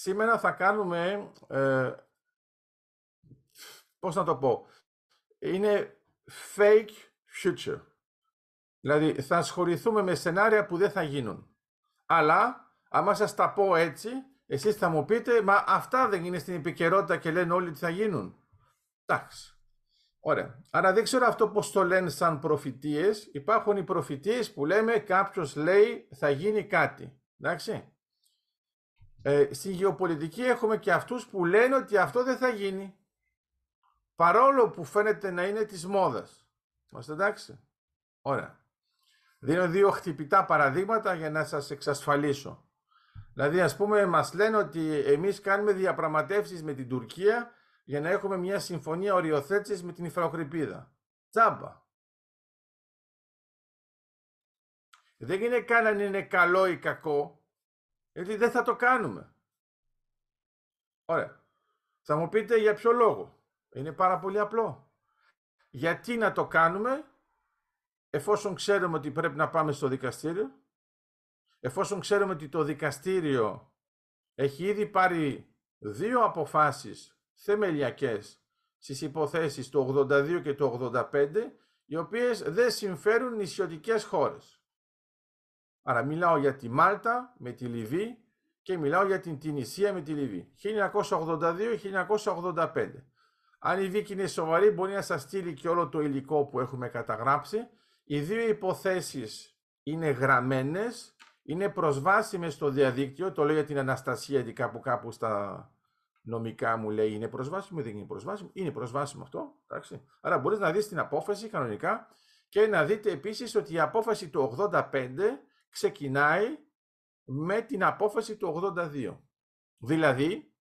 Σήμερα θα κάνουμε, ε, πώς να το πω, είναι fake future. Δηλαδή θα ασχοληθούμε με σενάρια που δεν θα γίνουν. Αλλά, άμα σας τα πω έτσι, εσείς θα μου πείτε, μα αυτά δεν είναι στην επικαιρότητα και λένε όλοι ότι θα γίνουν. Εντάξει. Ωραία. Άρα δεν ξέρω αυτό πώς το λένε σαν προφητείες. Υπάρχουν οι προφητείες που λέμε κάποιος λέει θα γίνει κάτι. Εντάξει. Ε, στην γεωπολιτική έχουμε και αυτούς που λένε ότι αυτό δεν θα γίνει. Παρόλο που φαίνεται να είναι της μόδας. Είμαστε εντάξει. Ωραία. Δίνω δύο χτυπητά παραδείγματα για να σας εξασφαλίσω. Δηλαδή, ας πούμε, μας λένε ότι εμείς κάνουμε διαπραγματεύσεις με την Τουρκία για να έχουμε μια συμφωνία οριοθέτησης με την Ιφραοκρηπίδα. Τσάμπα. Δεν είναι καν αν είναι καλό ή κακό, γιατί δεν θα το κάνουμε. Ωραία. Θα μου πείτε για ποιο λόγο. Είναι πάρα πολύ απλό. Γιατί να το κάνουμε εφόσον ξέρουμε ότι πρέπει να πάμε στο δικαστήριο, εφόσον ξέρουμε ότι το δικαστήριο έχει ήδη πάρει δύο αποφάσεις θεμελιακές στις υποθέσεις του 82 και του 85, οι οποίες δεν συμφέρουν νησιωτικές χώρες. Άρα μιλάω για τη Μάλτα με τη Λιβύη και μιλάω για την Τινησία με τη Λιβύη. 1982-1985. Αν η Βίκη είναι σοβαρή μπορεί να σας στείλει και όλο το υλικό που έχουμε καταγράψει οι δύο υποθέσεις είναι γραμμένες, είναι προσβάσιμες στο διαδίκτυο, το λέω για την Αναστασία, γιατί κάπου κάπου στα νομικά μου λέει είναι προσβάσιμο, δεν είναι προσβάσιμο, είναι προσβάσιμο αυτό, εντάξει. Άρα μπορείς να δεις την απόφαση κανονικά και να δείτε επίσης ότι η απόφαση του 85 ξεκινάει με την απόφαση του 82. Δηλαδή,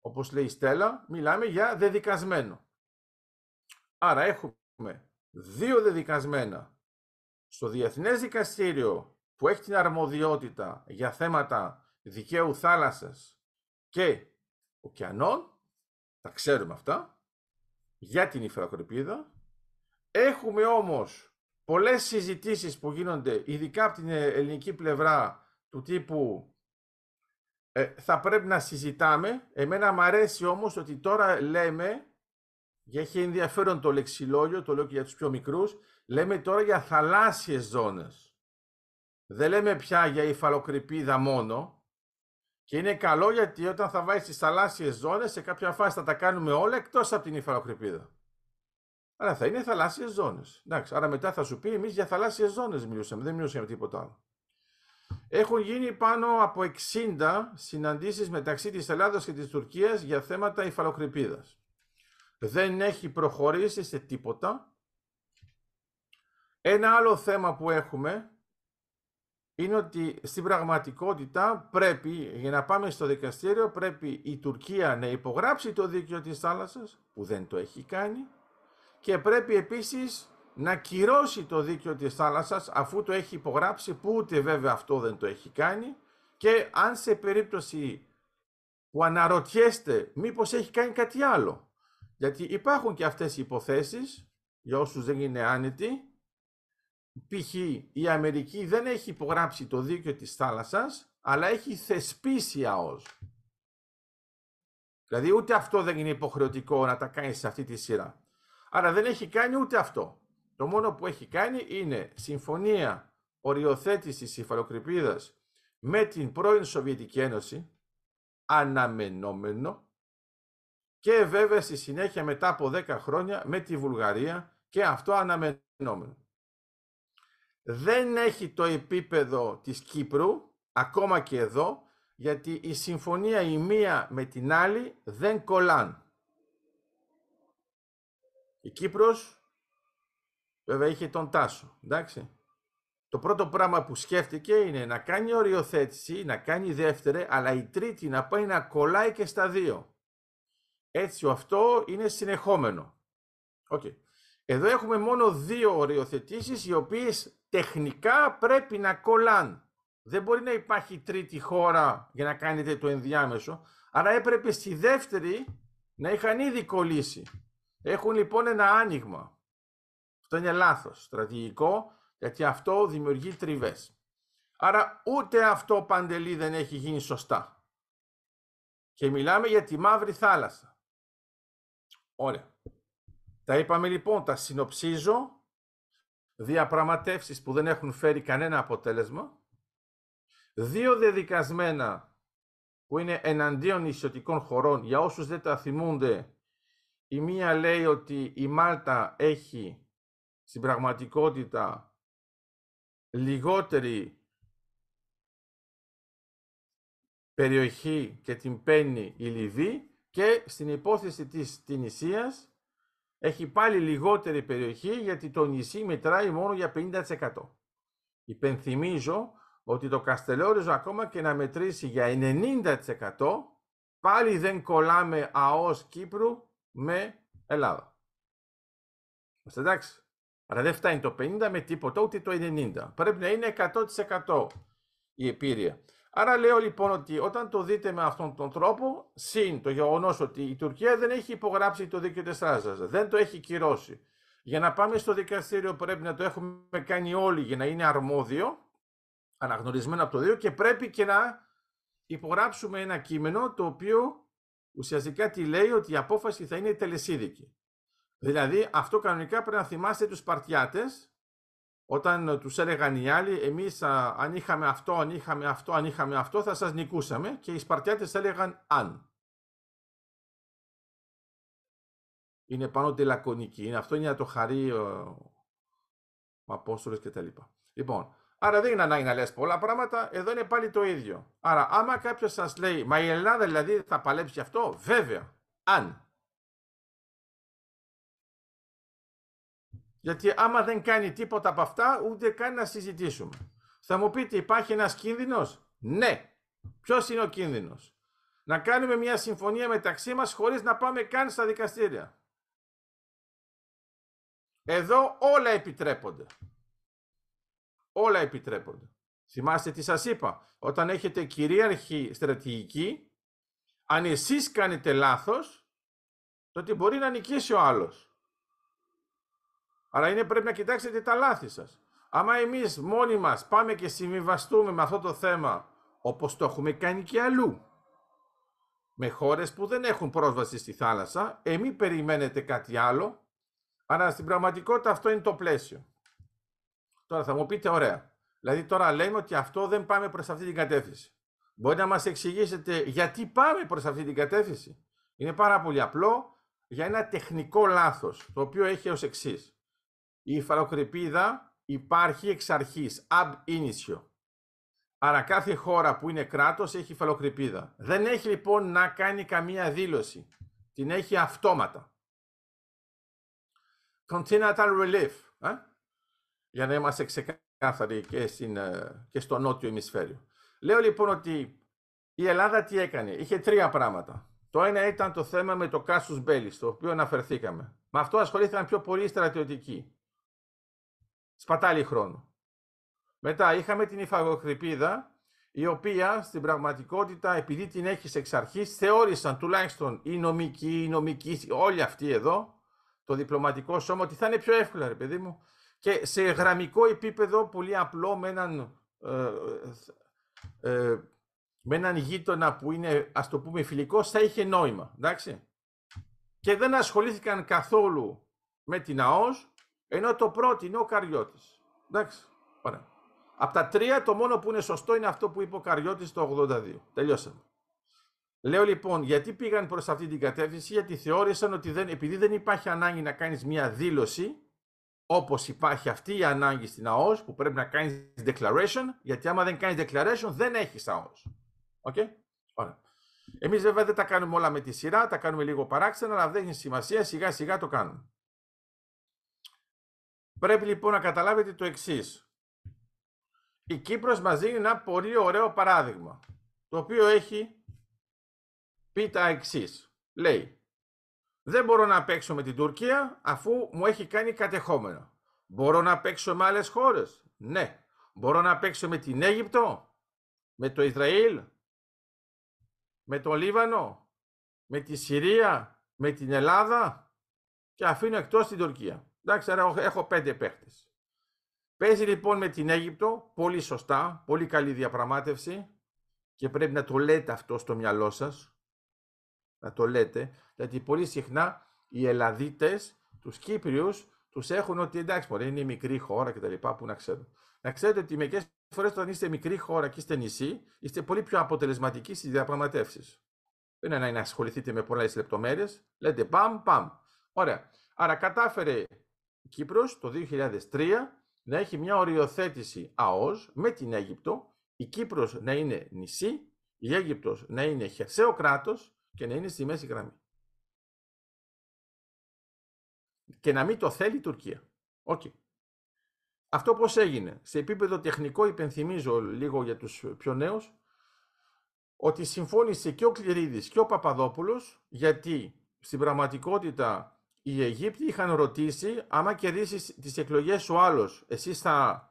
όπως λέει η Στέλλα, μιλάμε για δεδικασμένο. Άρα έχουμε δύο δεδικασμένα στο Διεθνές Δικαστήριο που έχει την αρμοδιότητα για θέματα δικαίου θάλασσας και ωκεανών, τα ξέρουμε αυτά, για την υφρακροπίδα. Έχουμε όμως πολλές συζητήσεις που γίνονται, ειδικά από την ελληνική πλευρά, του τύπου ε, θα πρέπει να συζητάμε. Εμένα μου αρέσει όμως ότι τώρα λέμε, και έχει ενδιαφέρον το λεξιλόγιο, το λέω και για τους πιο μικρούς, Λέμε τώρα για θαλάσσιες ζώνες. Δεν λέμε πια για υφαλοκρηπίδα μόνο. Και είναι καλό γιατί όταν θα βάζεις στις θαλάσσιες ζώνες, σε κάποια φάση θα τα κάνουμε όλα εκτός από την υφαλοκρηπίδα. Αλλά θα είναι θαλάσσιες ζώνες. Εντάξει, άρα μετά θα σου πει εμείς για θαλάσσιες ζώνες μιλούσαμε, δεν μιλούσαμε τίποτα άλλο. Έχουν γίνει πάνω από 60 συναντήσεις μεταξύ της Ελλάδας και της Τουρκίας για θέματα υφαλοκρηπίδας. Δεν έχει προχωρήσει σε τίποτα ένα άλλο θέμα που έχουμε είναι ότι στην πραγματικότητα πρέπει, για να πάμε στο δικαστήριο, πρέπει η Τουρκία να υπογράψει το δίκαιο της θάλασσας, που δεν το έχει κάνει, και πρέπει επίσης να κυρώσει το δίκαιο της θάλασσας, αφού το έχει υπογράψει, που ούτε βέβαια αυτό δεν το έχει κάνει, και αν σε περίπτωση που αναρωτιέστε μήπως έχει κάνει κάτι άλλο, γιατί υπάρχουν και αυτές οι υποθέσεις, για όσους δεν είναι άνετοι, π.χ. η Αμερική δεν έχει υπογράψει το δίκαιο της θάλασσας, αλλά έχει θεσπίσει ΑΟΣ. Δηλαδή ούτε αυτό δεν είναι υποχρεωτικό να τα κάνεις σε αυτή τη σειρά. Άρα δεν έχει κάνει ούτε αυτό. Το μόνο που έχει κάνει είναι συμφωνία οριοθέτησης υφαλοκρηπίδας με την πρώην Σοβιετική Ένωση, αναμενόμενο, και βέβαια στη συνέχεια μετά από 10 χρόνια με τη Βουλγαρία και αυτό αναμενόμενο δεν έχει το επίπεδο της Κύπρου, ακόμα και εδώ, γιατί η συμφωνία η μία με την άλλη δεν κολλάν. Η Κύπρος βέβαια είχε τον Τάσο, εντάξει. Το πρώτο πράγμα που σκέφτηκε είναι να κάνει οριοθέτηση, να κάνει δεύτερη, αλλά η τρίτη να πάει να κολλάει και στα δύο. Έτσι αυτό είναι συνεχόμενο. Okay. Εδώ έχουμε μόνο δύο οριοθετήσεις οι οποίες τεχνικά πρέπει να κολλάν. Δεν μπορεί να υπάρχει τρίτη χώρα για να κάνετε το ενδιάμεσο. Άρα έπρεπε στη δεύτερη να είχαν ήδη κολλήσει. Έχουν λοιπόν ένα άνοιγμα. Αυτό είναι λάθος στρατηγικό γιατί αυτό δημιουργεί τριβές. Άρα ούτε αυτό παντελή δεν έχει γίνει σωστά. Και μιλάμε για τη Μαύρη Θάλασσα. Ωραία. Τα είπαμε λοιπόν, τα συνοψίζω. Διαπραγματεύσεις που δεν έχουν φέρει κανένα αποτέλεσμα. Δύο δεδικασμένα που είναι εναντίον ισιωτικών χωρών. Για όσους δεν τα θυμούνται, η μία λέει ότι η Μάλτα έχει στην πραγματικότητα λιγότερη περιοχή και την παίρνει η Λιβύη και στην υπόθεση της Τινησίας έχει πάλι λιγότερη περιοχή γιατί το νησί μετράει μόνο για 50%. Υπενθυμίζω ότι το Καστελόριζο ακόμα και να μετρήσει για 90% πάλι δεν κολλάμε ΑΟΣ Κύπρου με Ελλάδα. Είμαστε εντάξει. Άρα δεν φτάνει το 50 με τίποτα, ούτε το 90. Πρέπει να είναι 100% η επίρρεια. Άρα λέω λοιπόν ότι όταν το δείτε με αυτόν τον τρόπο, συν το γεγονός ότι η Τουρκία δεν έχει υπογράψει το δίκαιο της Τράζας, δεν το έχει κυρώσει. Για να πάμε στο δικαστήριο πρέπει να το έχουμε κάνει όλοι για να είναι αρμόδιο, αναγνωρισμένο από το δύο και πρέπει και να υπογράψουμε ένα κείμενο το οποίο ουσιαστικά τι λέει ότι η απόφαση θα είναι τελεσίδικη. Δηλαδή αυτό κανονικά πρέπει να θυμάστε τους Σπαρτιάτες όταν τους έλεγαν οι άλλοι εμείς αν είχαμε αυτό, αν είχαμε αυτό, αν είχαμε αυτό θα σας νικούσαμε και οι Σπαρτιάτες έλεγαν αν. Είναι πάνω τη λακωνική. Είναι, αυτό είναι για το χαρί ο, ο Απόστολος κτλ. Λοιπόν, Άρα δεν είναι ανάγκη να λες πολλά πράγματα, εδώ είναι πάλι το ίδιο. Άρα άμα κάποιος σας λέει, μα η Ελλάδα δηλαδή θα παλέψει αυτό, βέβαια, αν. Γιατί άμα δεν κάνει τίποτα από αυτά, ούτε καν να συζητήσουμε. Θα μου πείτε, υπάρχει ένας κίνδυνος; Ναι. Ποιος είναι ο κίνδυνος; Να κάνουμε μια συμφωνία μεταξύ μας χωρίς να πάμε καν στα δικαστήρια. Εδώ όλα επιτρέπονται όλα επιτρέπονται. Θυμάστε τι σας είπα. Όταν έχετε κυρίαρχη στρατηγική, αν εσείς κάνετε λάθος, τότε μπορεί να νικήσει ο άλλος. Αλλά είναι πρέπει να κοιτάξετε τα λάθη σας. Άμα εμείς μόνοι μας πάμε και συμβιβαστούμε με αυτό το θέμα, όπως το έχουμε κάνει και αλλού, με χώρες που δεν έχουν πρόσβαση στη θάλασσα, εμείς περιμένετε κάτι άλλο, αλλά στην πραγματικότητα αυτό είναι το πλαίσιο. Τώρα θα μου πείτε, ωραία. Δηλαδή τώρα λέμε ότι αυτό δεν πάμε προς αυτή την κατεύθυνση. Μπορεί να μας εξηγήσετε γιατί πάμε προς αυτή την κατεύθυνση. Είναι πάρα πολύ απλό για ένα τεχνικό λάθος, το οποίο έχει ως εξής. Η υφαλοκρηπίδα υπάρχει εξ αρχής, ab initio. Άρα κάθε χώρα που είναι κράτος έχει υφαλοκρηπίδα. Δεν έχει λοιπόν να κάνει καμία δήλωση. Την έχει αυτόματα. Continental relief. Ε; Για να είμαστε ξεκάθαροι και, στην, ε, και στο νότιο ημισφαίριο. Λέω λοιπόν ότι η Ελλάδα τι έκανε; Είχε τρία πράγματα. Το ένα ήταν το θέμα με το Κάσους Μπέλης, στο οποίο αναφερθήκαμε. Με αυτό ασχολήθηκαν πιο πολύ στρατιωτικοί. Σπατάλη χρόνο. Μετά είχαμε την υφαγοκρηπίδα, η οποία στην πραγματικότητα, επειδή την έχεις εξ αρχής, θεώρησαν τουλάχιστον οι νομικοί, οι νομικοί, όλοι αυτοί εδώ, το διπλωματικό σώμα, ότι θα είναι πιο εύκολα, ρε παιδί μου, και σε γραμμικό επίπεδο πολύ απλό με έναν, ε, ε, με έναν γείτονα που είναι ας το πούμε φιλικός θα είχε νόημα. Εντάξει; Και δεν ασχολήθηκαν καθόλου με την ΑΟΣ ενώ το πρώτο είναι ο Καριώτης. Εντάξει. Ωραία. Από τα τρία το μόνο που είναι σωστό είναι αυτό που είπε ο Καριώτης το 82. Τελειώσαμε. Λέω λοιπόν γιατί πήγαν προς αυτή την κατεύθυνση γιατί θεώρησαν ότι δεν, επειδή δεν υπάρχει ανάγκη να κάνεις μια δήλωση όπως υπάρχει αυτή η ανάγκη στην ΑΟΣ που πρέπει να κάνεις declaration, γιατί άμα δεν κάνεις declaration δεν έχεις ΑΟΣ. Ok; Okay? Ωραία. Εμείς βέβαια δεν τα κάνουμε όλα με τη σειρά, τα κάνουμε λίγο παράξενα, αλλά δεν έχει σημασία, σιγά σιγά το κάνουμε. Πρέπει λοιπόν να καταλάβετε το εξής. Η Κύπρος μας δίνει ένα πολύ ωραίο παράδειγμα, το οποίο έχει πει τα εξής. Λέει, δεν μπορώ να παίξω με την Τουρκία αφού μου έχει κάνει κατεχόμενο. Μπορώ να παίξω με άλλες χώρες; Ναι. Μπορώ να παίξω με την Αίγυπτο, με το Ισραήλ, με το Λίβανο, με τη Συρία, με την Ελλάδα; Και αφήνω εκτός την Τουρκία. Εντάξει, άρα έχω πέντε παίχτες. Παίζει λοιπόν με την Αίγυπτο, πολύ σωστά, πολύ καλή διαπραγμάτευση και πρέπει να το λέτε αυτό στο μυαλό σας να το λέτε, γιατί πολύ συχνά οι Ελλαδίτες, τους Κύπριους, τους έχουν ότι εντάξει, μωρέ, είναι μικρή χώρα κτλ. Πού να ξέρουν. Να ξέρετε ότι μερικές φορές όταν είστε μικρή χώρα και είστε νησί, είστε πολύ πιο αποτελεσματικοί στις διαπραγματεύσεις. Δεν είναι να ασχοληθείτε με πολλές λεπτομέρειες. Λέτε παμ, παμ. Ωραία. Άρα κατάφερε η Κύπρος το 2003 να έχει μια οριοθέτηση ΑΟΣ με την Αίγυπτο, η Κύπρος να είναι νησί, η Αίγυπτος να είναι χερσαίο κράτος και να είναι στη μέση γραμμή. Και να μην το θέλει η Τουρκία. Okay. Αυτό πώς έγινε; Σε επίπεδο τεχνικό υπενθυμίζω λίγο για τους πιο νέους ότι συμφώνησε και ο Κληρίδης και ο Παπαδόπουλος γιατί στην πραγματικότητα οι Αιγύπτιοι είχαν ρωτήσει άμα κερδίσεις τις εκλογές ο άλλος εσείς θα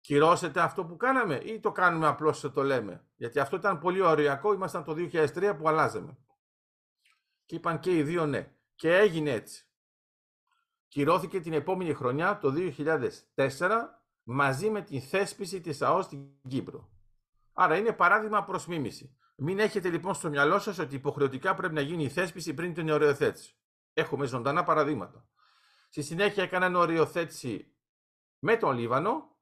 κυρώσετε αυτό που κάναμε ή το κάνουμε απλώς το λέμε; Γιατί αυτό ήταν πολύ ωριακό, ήμασταν το 2003 που αλλάζαμε. Και είπαν και οι δύο ναι. Και έγινε έτσι. Κυρώθηκε την επόμενη χρονιά, το 2004, μαζί με την θέσπιση της ΑΟΣ στην Κύπρο. Άρα είναι παράδειγμα προς μίμηση. Μην έχετε λοιπόν στο μυαλό σας ότι υποχρεωτικά πρέπει να γίνει η θέσπιση πριν την οριοθέτηση. Έχουμε ζωντανά παραδείγματα. Στη συνέχεια έκαναν οριοθέτηση με τον Λίβανο.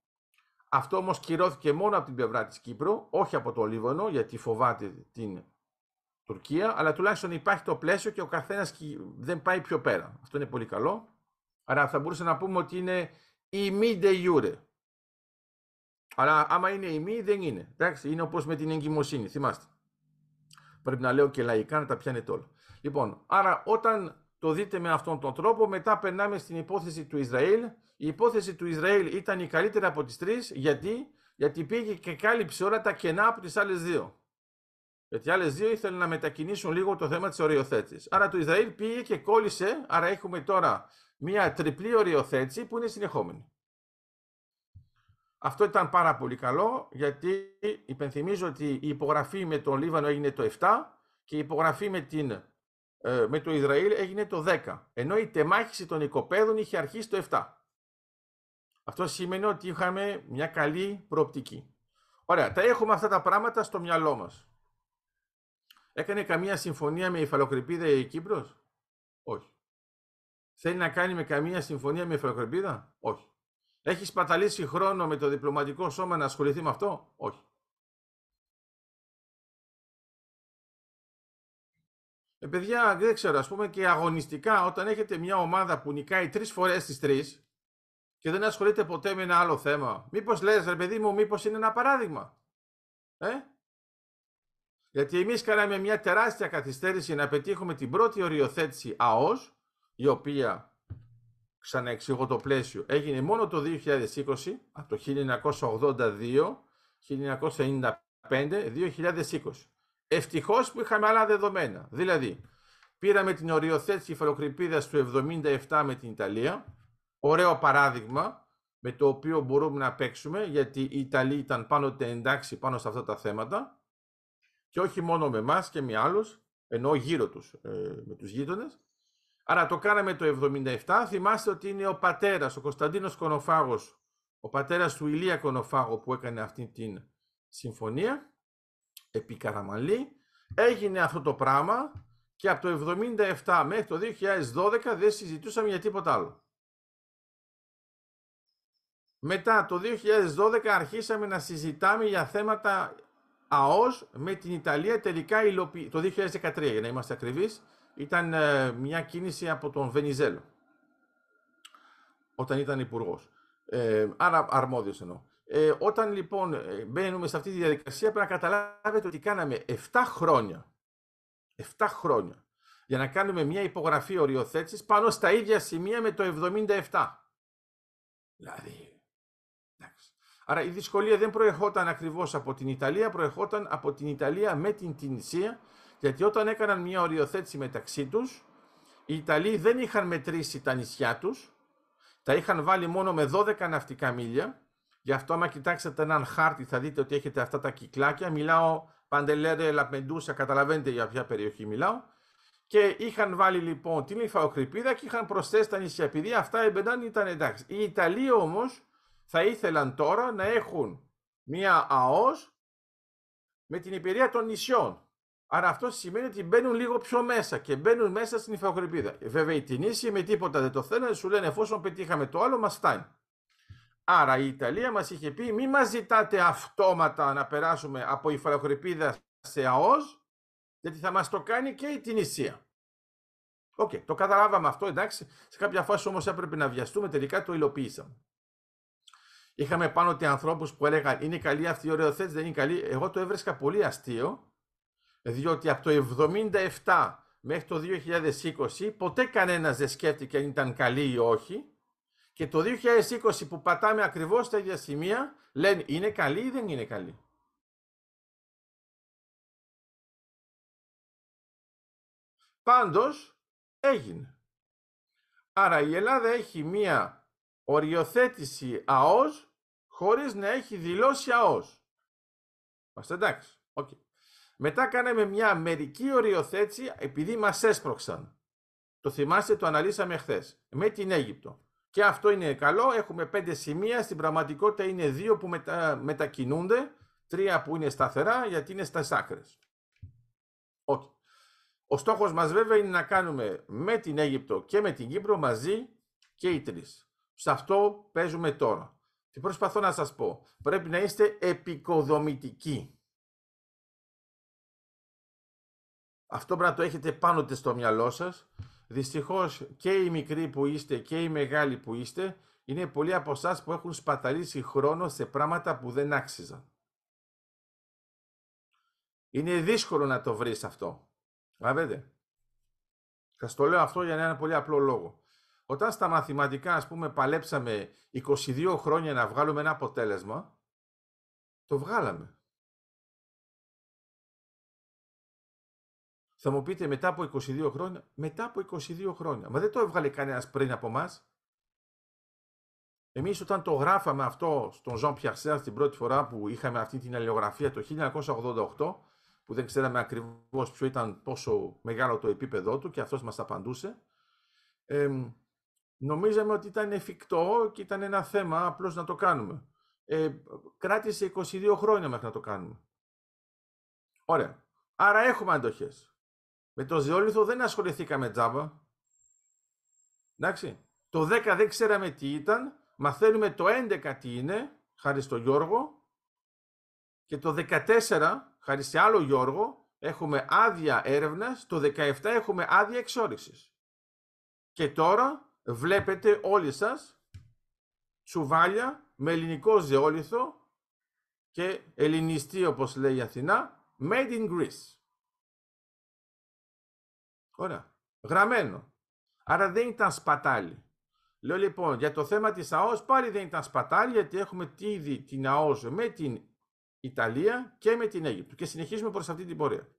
Αυτό όμως κυρώθηκε μόνο από την πλευρά της Κύπρου, όχι από τον Λίβανο, γιατί φοβάται την Τουρκία, αλλά τουλάχιστον υπάρχει το πλαίσιο και ο καθένας δεν πάει πιο πέρα. Αυτό είναι πολύ καλό. Άρα θα μπορούσαμε να πούμε ότι είναι η μη de jure. Αλλά άμα είναι η μη δεν είναι. Εντάξει, είναι όπως με την εγκυμοσύνη, θυμάστε. Πρέπει να λέω και λαϊκά να τα πιάνετε όλα. Λοιπόν, άρα όταν το δείτε με αυτόν τον τρόπο. Μετά περνάμε στην υπόθεση του Ισραήλ. Η υπόθεση του Ισραήλ ήταν η καλύτερη από τις τρεις. Γιατί, Γιατί πήγε και κάλυψε όλα τα κενά από τις άλλες δύο. Γιατί οι άλλες δύο ήθελαν να μετακινήσουν λίγο το θέμα της οριοθέτησης. Άρα το Ισραήλ πήγε και κόλλησε. Άρα έχουμε τώρα μια τριπλή οριοθέτηση που είναι συνεχόμενη. Αυτό ήταν πάρα πολύ καλό γιατί υπενθυμίζω ότι η υπογραφή με τον Λίβανο έγινε το 7 και η υπογραφή με την ε, με το Ισραήλ έγινε το 10, ενώ η τεμάχιση των οικοπαίδων είχε αρχίσει το 7. Αυτό σημαίνει ότι είχαμε μια καλή προοπτική. Ωραία, τα έχουμε αυτά τα πράγματα στο μυαλό μας. Έκανε καμία συμφωνία με η Φαλοκρηπίδα η Κύπρος; Όχι. Θέλει να κάνει με καμία συμφωνία με η Φαλοκρηπίδα; Όχι. Έχει σπαταλήσει χρόνο με το διπλωματικό σώμα να ασχοληθεί με αυτό; Όχι. Ε, παιδιά, δεν ξέρω, ας πούμε και αγωνιστικά, όταν έχετε μια ομάδα που νικάει τρεις φορές τις τρεις και δεν ασχολείται ποτέ με ένα άλλο θέμα, μήπως λες, ρε παιδί μου, μήπως είναι ένα παράδειγμα; Ε; Γιατί εμείς κάναμε μια τεράστια καθυστέρηση να πετύχουμε την πρώτη οριοθέτηση ΑΟΣ, η οποία, ξαναεξηγώ το πλαίσιο, έγινε μόνο το 2020, από το 1982, 1995, 2020. Ευτυχώς που είχαμε άλλα δεδομένα. Δηλαδή, πήραμε την οριοθέτηση υφαλοκρηπίδα του 77 με την Ιταλία. Ωραίο παράδειγμα με το οποίο μπορούμε να παίξουμε γιατί οι Ιταλοί ήταν πάνω εντάξει πάνω σε αυτά τα θέματα και όχι μόνο με εμάς και με άλλους, ενώ γύρω τους, ε, με τους γείτονες. Άρα το κάναμε το 77. Θυμάστε ότι είναι ο πατέρας, ο Κωνσταντίνος Κονοφάγος, ο πατέρας του Ηλία Κονοφάγο που έκανε αυτή την συμφωνία επί Καραμαλή, έγινε αυτό το πράγμα και από το 1977 μέχρι το 2012 δεν συζητούσαμε για τίποτα άλλο. Μετά το 2012 αρχίσαμε να συζητάμε για θέματα ΑΟΣ με την Ιταλία τελικά υλοποιη... το 2013 για να είμαστε ακριβείς ήταν ε, μια κίνηση από τον Βενιζέλο όταν ήταν υπουργός. Ε, άρα αρμόδιος εννοώ. Ε, όταν λοιπόν ε, μπαίνουμε σε αυτή τη διαδικασία πρέπει να καταλάβετε ότι κάναμε 7 χρόνια 7 χρόνια για να κάνουμε μια υπογραφή οριοθέτησης πάνω στα ίδια σημεία με το 77. Δηλαδή, εντάξει. Άρα η δυσκολία δεν προερχόταν ακριβώς από την Ιταλία, προερχόταν από την Ιταλία με την Τινησία, γιατί όταν έκαναν μια οριοθέτηση μεταξύ τους, οι Ιταλοί δεν είχαν μετρήσει τα νησιά τους, τα είχαν βάλει μόνο με 12 ναυτικά μίλια Γι' αυτό, άμα κοιτάξετε έναν χάρτη, θα δείτε ότι έχετε αυτά τα κυκλάκια. Μιλάω Παντελέρε, Λαπεντούσα, καταλαβαίνετε για ποια περιοχή μιλάω. Και είχαν βάλει λοιπόν την Λιφαοκρηπίδα και είχαν προσθέσει τα νησιά. Επειδή αυτά εμπεντάν ήταν εντάξει. Οι Ιταλοί όμως θα ήθελαν τώρα να έχουν μία ΑΟΣ με την υπηρεία των νησιών. Άρα αυτό σημαίνει ότι μπαίνουν λίγο πιο μέσα και μπαίνουν μέσα στην υφαγορυπίδα. Βέβαια οι Τινήσιοι με τίποτα δεν το θέλουν, σου λένε εφόσον πετύχαμε το άλλο μας φτάνει. Άρα η Ιταλία μας είχε πει μη μας ζητάτε αυτόματα να περάσουμε από υφαλοκρηπίδα σε ΑΟΣ, γιατί θα μας το κάνει και η Τυνησία. Ok, okay, το καταλάβαμε αυτό, εντάξει. Σε κάποια φάση όμως έπρεπε να βιαστούμε, τελικά το υλοποιήσαμε. Είχαμε πάνω ότι ανθρώπους που έλεγαν είναι καλή αυτή η οριοθέτηση, δεν είναι καλή. Εγώ το έβρισκα πολύ αστείο, διότι από το 77 μέχρι το 2020 ποτέ κανένας δεν σκέφτηκε αν ήταν καλή ή όχι και το 2020 που πατάμε ακριβώς στα ίδια σημεία, λένε είναι καλή ή δεν είναι καλή. Πάντως, έγινε. Άρα η Ελλάδα έχει μία οριοθέτηση ΑΟΣ χωρίς να έχει δηλώσει ΑΟΣ. Είμαστε εντάξει. Okay. Μετά κάναμε μια μερική οριοθέτηση επειδή μας έσπρωξαν. Το θυμάστε, το αναλύσαμε χθες με την Αίγυπτο. Και αυτό είναι καλό. Έχουμε πέντε σημεία. Στην πραγματικότητα είναι δύο που μετα... μετακινούνται. Τρία που είναι σταθερά γιατί είναι στα άκρες. Okay. Ο στόχος μας βέβαια είναι να κάνουμε με την Αίγυπτο και με την Κύπρο μαζί και οι τρεις. Σε αυτό παίζουμε τώρα. Τι προσπαθώ να σας πω. Πρέπει να είστε επικοδομητικοί. Αυτό πρέπει να το έχετε πάνω στο μυαλό σας Δυστυχώς και οι μικροί που είστε και οι μεγάλοι που είστε είναι πολλοί από εσάς που έχουν σπαταλήσει χρόνο σε πράγματα που δεν άξιζαν. Είναι δύσκολο να το βρεις αυτό. Βλέπετε. Θα το λέω αυτό για ένα πολύ απλό λόγο. Όταν στα μαθηματικά, ας πούμε, παλέψαμε 22 χρόνια να βγάλουμε ένα αποτέλεσμα, το βγάλαμε. Θα μου πείτε μετά από 22 χρόνια, μετά από 22 χρόνια. Μα δεν το έβγαλε κανένας πριν από εμάς; Εμείς όταν το γράφαμε αυτό στον Jean Pierre την πρώτη φορά που είχαμε αυτή την αλληλογραφία το 1988, που δεν ξέραμε ακριβώς ποιο ήταν πόσο μεγάλο το επίπεδό του και αυτός μας απαντούσε, ε, νομίζαμε ότι ήταν εφικτό και ήταν ένα θέμα απλώς να το κάνουμε. Ε, κράτησε 22 χρόνια μέχρι να το κάνουμε. Ωραία. Άρα έχουμε αντοχές. Με το ζεόλιθο δεν ασχοληθήκαμε τζάμπα. Εντάξει. Το 10 δεν ξέραμε τι ήταν. Μαθαίνουμε το 11 τι είναι, χάρη στο Γιώργο. Και το 14, χάρη σε άλλο Γιώργο, έχουμε άδεια έρευνας. Το 17 έχουμε άδεια εξόριξης. Και τώρα βλέπετε όλοι σας τσουβάλια με ελληνικό ζεόλιθο και ελληνιστή όπως λέει η Αθηνά, made in Greece. Ωραία. Γραμμένο. Άρα δεν ήταν σπατάλι. Λέω λοιπόν για το θέμα της ΑΟΣ πάλι δεν ήταν σπατάλι γιατί έχουμε ήδη την ΑΟΣ με την Ιταλία και με την Αίγυπτο και συνεχίζουμε προς αυτή την πορεία.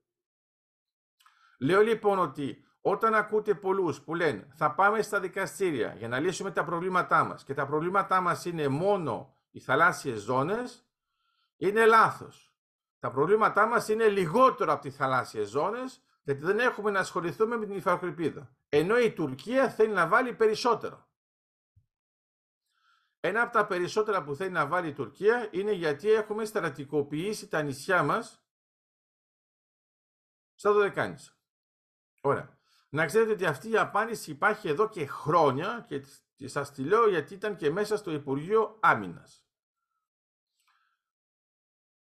Λέω λοιπόν ότι όταν ακούτε πολλούς που λένε θα πάμε στα δικαστήρια για να λύσουμε τα προβλήματά μας και τα προβλήματά μας είναι μόνο οι θαλάσσιες ζώνες, είναι λάθος. Τα προβλήματά μας είναι λιγότερο από τις θαλάσσιες ζώνες γιατί δεν έχουμε να ασχοληθούμε με την υφακρηπίδα. Ενώ η Τουρκία θέλει να βάλει περισσότερο. Ένα από τα περισσότερα που θέλει να βάλει η Τουρκία είναι γιατί έχουμε στρατικοποιήσει τα νησιά μας στα Δωδεκάνησα. Ωραία. Να ξέρετε ότι αυτή η απάντηση υπάρχει εδώ και χρόνια και σας τη λέω γιατί ήταν και μέσα στο Υπουργείο Άμυνας.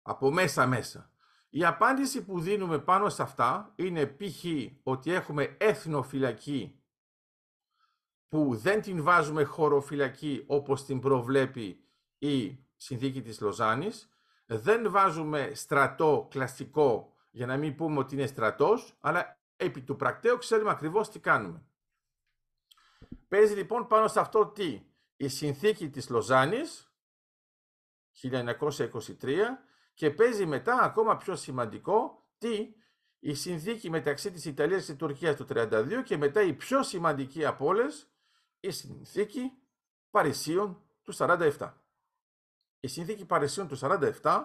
Από μέσα μέσα. Η απάντηση που δίνουμε πάνω σε αυτά είναι π.χ. ότι έχουμε έθνοφυλακή που δεν την βάζουμε χωροφυλακή όπως την προβλέπει η συνθήκη της Λοζάνης, δεν βάζουμε στρατό κλασικό για να μην πούμε ότι είναι στρατός, αλλά επί του πρακτέου ξέρουμε ακριβώς τι κάνουμε. Παίζει λοιπόν πάνω σε αυτό τι; Η συνθήκη της Λοζάνης 1923 και παίζει μετά ακόμα πιο σημαντικό τι; Η συνθήκη μεταξύ της Ιταλίας και της Τουρκίας του 1932 και μετά η πιο σημαντική από όλες η συνθήκη Παρισίων του 47. Η συνθήκη Παρισίων του 47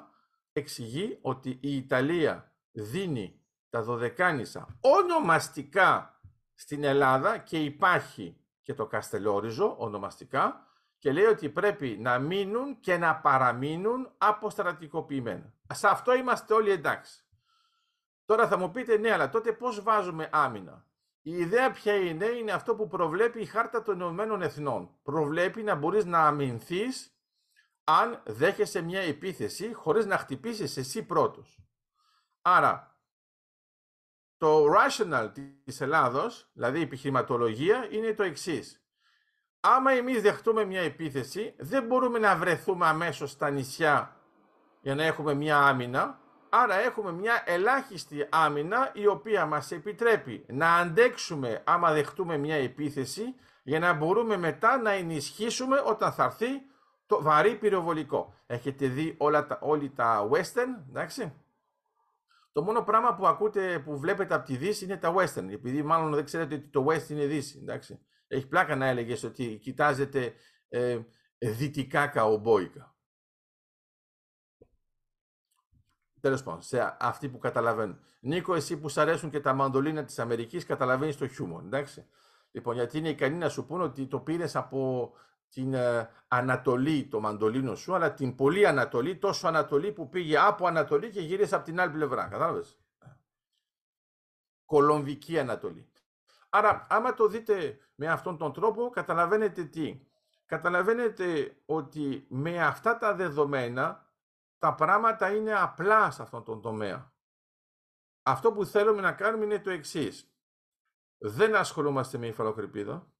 εξηγεί ότι η Ιταλία δίνει τα δωδεκάνησα ονομαστικά στην Ελλάδα και υπάρχει και το Καστελόριζο ονομαστικά και λέει ότι πρέπει να μείνουν και να παραμείνουν αποστρατικοποιημένα. Σε αυτό είμαστε όλοι εντάξει. Τώρα θα μου πείτε, ναι, αλλά τότε πώς βάζουμε άμυνα; Η ιδέα ποια είναι, είναι αυτό που προβλέπει η Χάρτα των Ηνωμένων Εθνών. Προβλέπει να μπορείς να αμυνθείς αν δέχεσαι μια επίθεση χωρίς να χτυπήσεις εσύ πρώτος. Άρα, το rational της Ελλάδος, δηλαδή η επιχειρηματολογία, είναι το εξής. Άμα εμείς δεχτούμε μια επίθεση, δεν μπορούμε να βρεθούμε αμέσως στα νησιά για να έχουμε μια άμυνα, άρα έχουμε μια ελάχιστη άμυνα η οποία μας επιτρέπει να αντέξουμε άμα δεχτούμε μια επίθεση για να μπορούμε μετά να ενισχύσουμε όταν θα έρθει το βαρύ πυροβολικό. Έχετε δει όλα τα, όλοι τα western, εντάξει; Το μόνο πράγμα που ακούτε, που βλέπετε από τη Δύση είναι τα western, επειδή μάλλον δεν ξέρετε ότι το west είναι Δύση, εντάξει. Έχει πλάκα να έλεγες ότι κοιτάζετε ε, δυτικά καομπόικα. Τέλος πάντων, σε αυτοί που καταλαβαίνουν. Νίκο, εσύ που σ' αρέσουν και τα μαντολίνα της Αμερικής, καταλαβαίνεις το χιούμορ, εντάξει. Λοιπόν, γιατί είναι ικανοί να σου πούνε ότι το πήρες από την ε, Ανατολή το μαντολίνο σου, αλλά την πολύ Ανατολή, τόσο Ανατολή που πήγε από Ανατολή και γύρισε από την άλλη πλευρά. Κατάλαβες; Κολομβική Ανατολή. Άρα, άμα το δείτε με αυτόν τον τρόπο, καταλαβαίνετε τι. Καταλαβαίνετε ότι με αυτά τα δεδομένα τα πράγματα είναι απλά σε αυτόν τον τομέα. Αυτό που θέλουμε να κάνουμε είναι το εξής. Δεν ασχολούμαστε με υφαλοκρηπίδα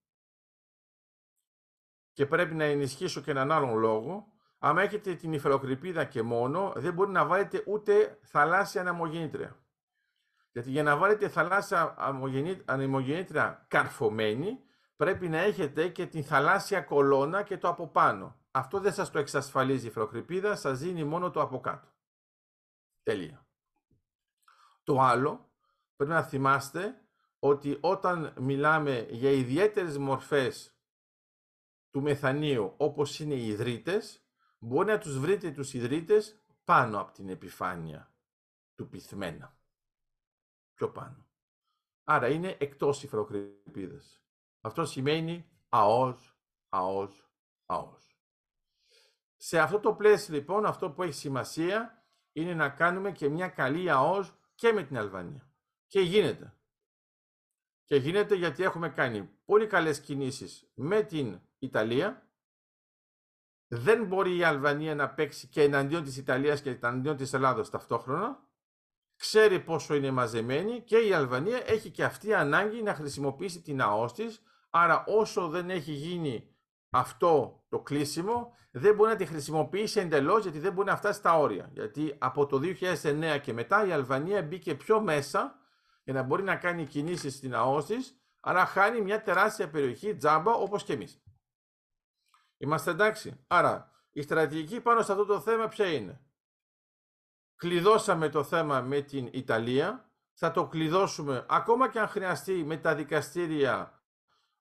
και πρέπει να ενισχύσω και έναν άλλον λόγο. Αν έχετε την υφαλοκρηπίδα και μόνο, δεν μπορεί να βάλετε ούτε θαλάσσια αναμογεννήτρια. Γιατί για να βάλετε θαλάσσια ανεμογεννήτρια καρφωμένη, πρέπει να έχετε και την θαλάσσια κολόνα και το από πάνω. Αυτό δεν σας το εξασφαλίζει η φροκρηπίδα, σας δίνει μόνο το από κάτω. Τέλεια. Το άλλο, πρέπει να θυμάστε ότι όταν μιλάμε για ιδιαίτερες μορφές του μεθανίου, όπως είναι οι ιδρύτες, μπορεί να τους βρείτε τους ιδρύτες πάνω από την επιφάνεια του πυθμένα. Πιο πάνω. Άρα είναι εκτός οι φροκρηπίδες. Αυτό σημαίνει αός, αός, αός. Σε αυτό το πλαίσιο λοιπόν αυτό που έχει σημασία είναι να κάνουμε και μια καλή ΑΟΣ και με την Αλβανία. Και γίνεται. Και γίνεται γιατί έχουμε κάνει πολύ καλές κινήσεις με την Ιταλία. Δεν μπορεί η Αλβανία να παίξει και εναντίον της Ιταλίας και εναντίον της Ελλάδος ταυτόχρονα. Ξέρει πόσο είναι μαζεμένη και η Αλβανία έχει και αυτή ανάγκη να χρησιμοποιήσει την ΑΟΣ της Άρα όσο δεν έχει γίνει αυτό το κλείσιμο, δεν μπορεί να τη χρησιμοποιήσει εντελώς γιατί δεν μπορεί να φτάσει στα όρια. Γιατί από το 2009 και μετά η Αλβανία μπήκε πιο μέσα για να μπορεί να κάνει κινήσεις στην ΑΟΣ της, άρα χάνει μια τεράστια περιοχή τζάμπα όπως και εμείς. Είμαστε εντάξει. Άρα η στρατηγική πάνω σε αυτό το θέμα ποια είναι; Κλειδώσαμε το θέμα με την Ιταλία, θα το κλειδώσουμε ακόμα και αν χρειαστεί με τα δικαστήρια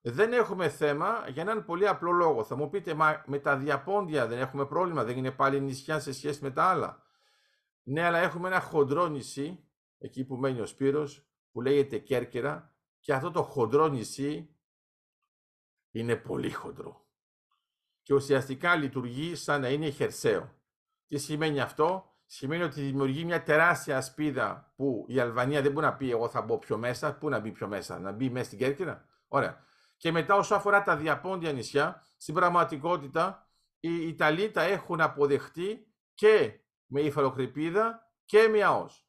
δεν έχουμε θέμα για έναν πολύ απλό λόγο. Θα μου πείτε, μα με τα διαπόντια δεν έχουμε πρόβλημα, δεν είναι πάλι νησιά σε σχέση με τα άλλα; Ναι, αλλά έχουμε ένα χοντρό νησί, εκεί που μένει ο Σπύρος, που λέγεται Κέρκυρα, και αυτό το χοντρό νησί είναι πολύ χοντρό. Και ουσιαστικά λειτουργεί σαν να είναι χερσαίο. Τι σημαίνει αυτό, σημαίνει ότι δημιουργεί μια τεράστια ασπίδα που η Αλβανία δεν μπορεί να πει εγώ θα μπω πιο μέσα. Πού να μπει πιο μέσα, να μπει μέσα στην Κέρκυρα; Ωραία. Και μετά όσο αφορά τα διαπόντια νησιά, στην πραγματικότητα οι Ιταλοί τα έχουν αποδεχτεί και με υφαλοκρηπίδα και με ΑΟΣ.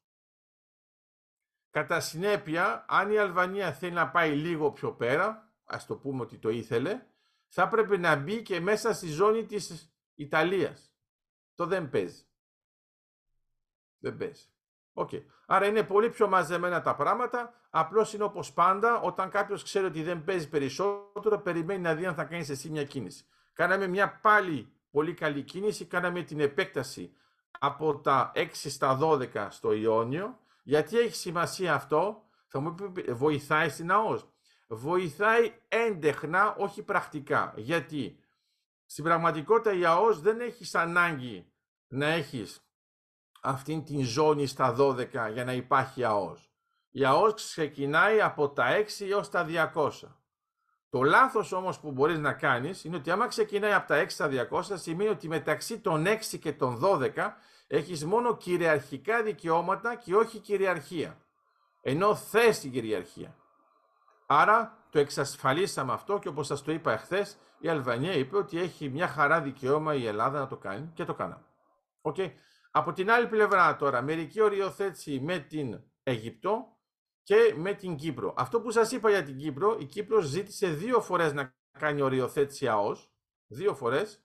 Κατά συνέπεια, αν η Αλβανία θέλει να πάει λίγο πιο πέρα, ας το πούμε ότι το ήθελε, θα πρέπει να μπει και μέσα στη ζώνη της Ιταλίας. Το δεν παίζει. Δεν παίζει. Okay. Άρα είναι πολύ πιο μαζεμένα τα πράγματα. Απλώς είναι όπως πάντα, όταν κάποιος ξέρει ότι δεν παίζει περισσότερο, περιμένει να δει αν θα κάνεις εσύ μια κίνηση. Κάναμε μια πάλι πολύ καλή κίνηση. Κάναμε την επέκταση από τα 6 στα 12 στο Ιόνιο. Γιατί έχει σημασία αυτό, θα μου πεις, βοηθάει στην ΑΟΣ. Βοηθάει έντεχνα, όχι πρακτικά. Γιατί; Στην πραγματικότητα η ΑΟΣ δεν έχεις ανάγκη να έχεις αυτήν την ζώνη στα 12 για να υπάρχει ΑΟΣ. Η ΑΟΣ ξεκινάει από τα 6 έως τα 200. Το λάθος όμως που μπορείς να κάνεις είναι ότι άμα ξεκινάει από τα 6 στα 200 σημαίνει ότι μεταξύ των 6 και των 12 έχεις μόνο κυριαρχικά δικαιώματα και όχι κυριαρχία. ενώ θες την κυριαρχία. Άρα το εξασφαλίσαμε αυτό και όπως σας το είπα εχθές, η Αλβανία είπε ότι έχει μια χαρά δικαίωμα η Ελλάδα να το κάνει και το κάναμε. Okay. Από την άλλη πλευρά τώρα, μερική οριοθέτηση με την Αίγυπτο και με την Κύπρο. Αυτό που σας είπα για την Κύπρο, η Κύπρος ζήτησε δύο φορές να κάνει οριοθέτηση ΑΟΣ, δύο φορές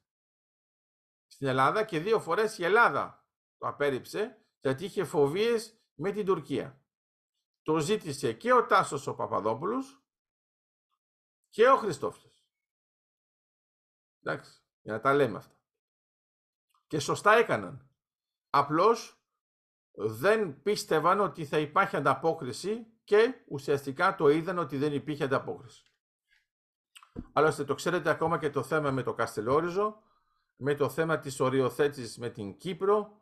στην Ελλάδα και δύο φορές η Ελλάδα το απέρριψε γιατί είχε φοβίες με την Τουρκία. Το ζήτησε και ο Τάσος ο Παπαδόπουλος και ο Χριστόφιος. Εντάξει, για να τα λέμε αυτά. Και σωστά έκαναν. Απλώς δεν πίστευαν ότι θα υπάρχει ανταπόκριση και ουσιαστικά το είδαν ότι δεν υπήρχε ανταπόκριση. Άλλωστε το ξέρετε ακόμα και το θέμα με το Καστελόριζο, με το θέμα της οριοθέτησης με την Κύπρο,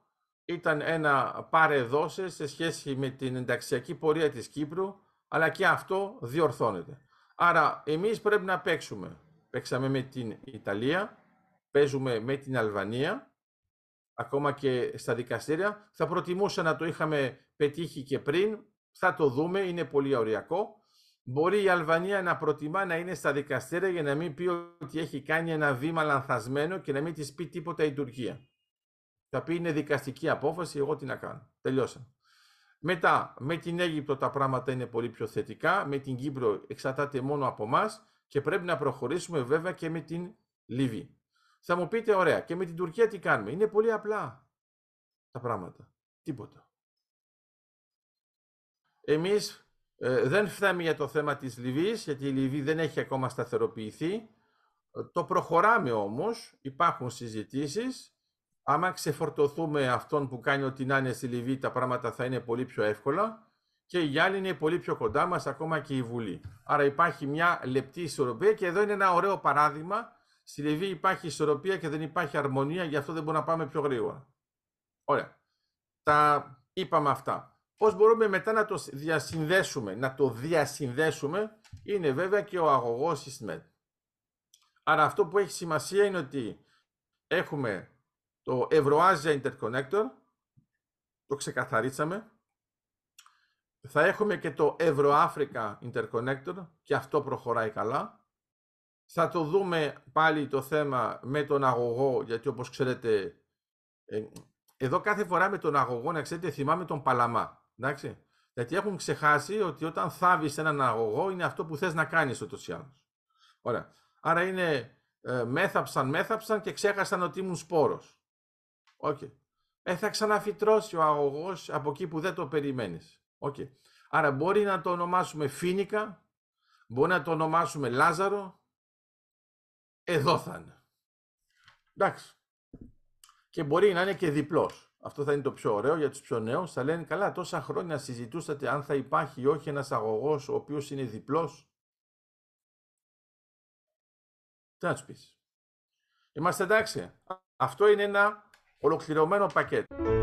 ήταν ένα πάρε δώσε σε σχέση με την ενταξιακή πορεία της Κύπρου, αλλά και αυτό διορθώνεται. Άρα εμείς πρέπει να παίξουμε. Παίξαμε με την Ιταλία, παίζουμε με την Αλβανία, ακόμα και στα δικαστήρια. Θα προτιμούσα να το είχαμε πετύχει και πριν, θα το δούμε, είναι πολύ ωριακό. Μπορεί η Αλβανία να προτιμά να είναι στα δικαστήρια για να μην πει ότι έχει κάνει ένα βήμα λανθασμένο και να μην της πει τίποτα η Τουρκία. Θα πει είναι δικαστική απόφαση, εγώ τι να κάνω. Τελειώσαμε. Μετά, με την Αίγυπτο τα πράγματα είναι πολύ πιο θετικά, με την Κύπρο εξαρτάται μόνο από εμά και πρέπει να προχωρήσουμε βέβαια και με την Λιβύη. Θα μου πείτε, ωραία, και με την Τουρκία τι κάνουμε. Είναι πολύ απλά τα πράγματα. Τίποτα. Εμείς ε, δεν φτάμε για το θέμα της Λιβύης, γιατί η Λιβύη δεν έχει ακόμα σταθεροποιηθεί. Ε, το προχωράμε όμως, υπάρχουν συζητήσεις. Άμα ξεφορτωθούμε αυτόν που κάνει ότι να είναι στη Λιβύη, τα πράγματα θα είναι πολύ πιο εύκολα και οι άλλοι είναι πολύ πιο κοντά μας, ακόμα και η Βουλή. Άρα υπάρχει μια λεπτή ισορροπία και εδώ είναι ένα ωραίο παράδειγμα. Στη Λιβύη υπάρχει ισορροπία και δεν υπάρχει αρμονία, γι' αυτό δεν μπορούμε να πάμε πιο γρήγορα. Ωραία. Τα είπαμε αυτά. Πώς μπορούμε μετά να το διασυνδέσουμε, να το διασυνδέσουμε, είναι βέβαια και ο αγωγός SysMed. Άρα αυτό που έχει σημασία είναι ότι έχουμε το Ευρωάζια Interconnector, το ξεκαθαρίσαμε. Θα έχουμε και το Ευρωάφρικα Interconnector και αυτό προχωράει καλά. Θα το δούμε πάλι το θέμα με τον αγωγό, γιατί όπως ξέρετε, ε, εδώ κάθε φορά με τον αγωγό, να ξέρετε, θυμάμαι τον Παλαμά. Εντάξει. Γιατί έχουν ξεχάσει ότι όταν θάβεις έναν αγωγό είναι αυτό που θες να κάνεις ούτως ή άλλως. Ωραία. Άρα είναι ε, μέθαψαν, μέθαψαν και ξέχασαν ότι ήμουν σπόρος. Okay. Ε, θα ξαναφυτρώσει ο αγωγός από εκεί που δεν το περιμένεις. Okay. Άρα μπορεί να το ονομάσουμε Φίνικα, μπορεί να το ονομάσουμε Λάζαρο, εδώ θα είναι. Εντάξει. Και μπορεί να είναι και διπλός. Αυτό θα είναι το πιο ωραίο για τους πιο νέους. Θα λένε καλά τόσα χρόνια συζητούσατε αν θα υπάρχει ή όχι ένας αγωγός ο οποίος είναι διπλός. Τι να τους πεις. Είμαστε εντάξει. Αυτό είναι ένα ολοκληρωμένο πακέτο.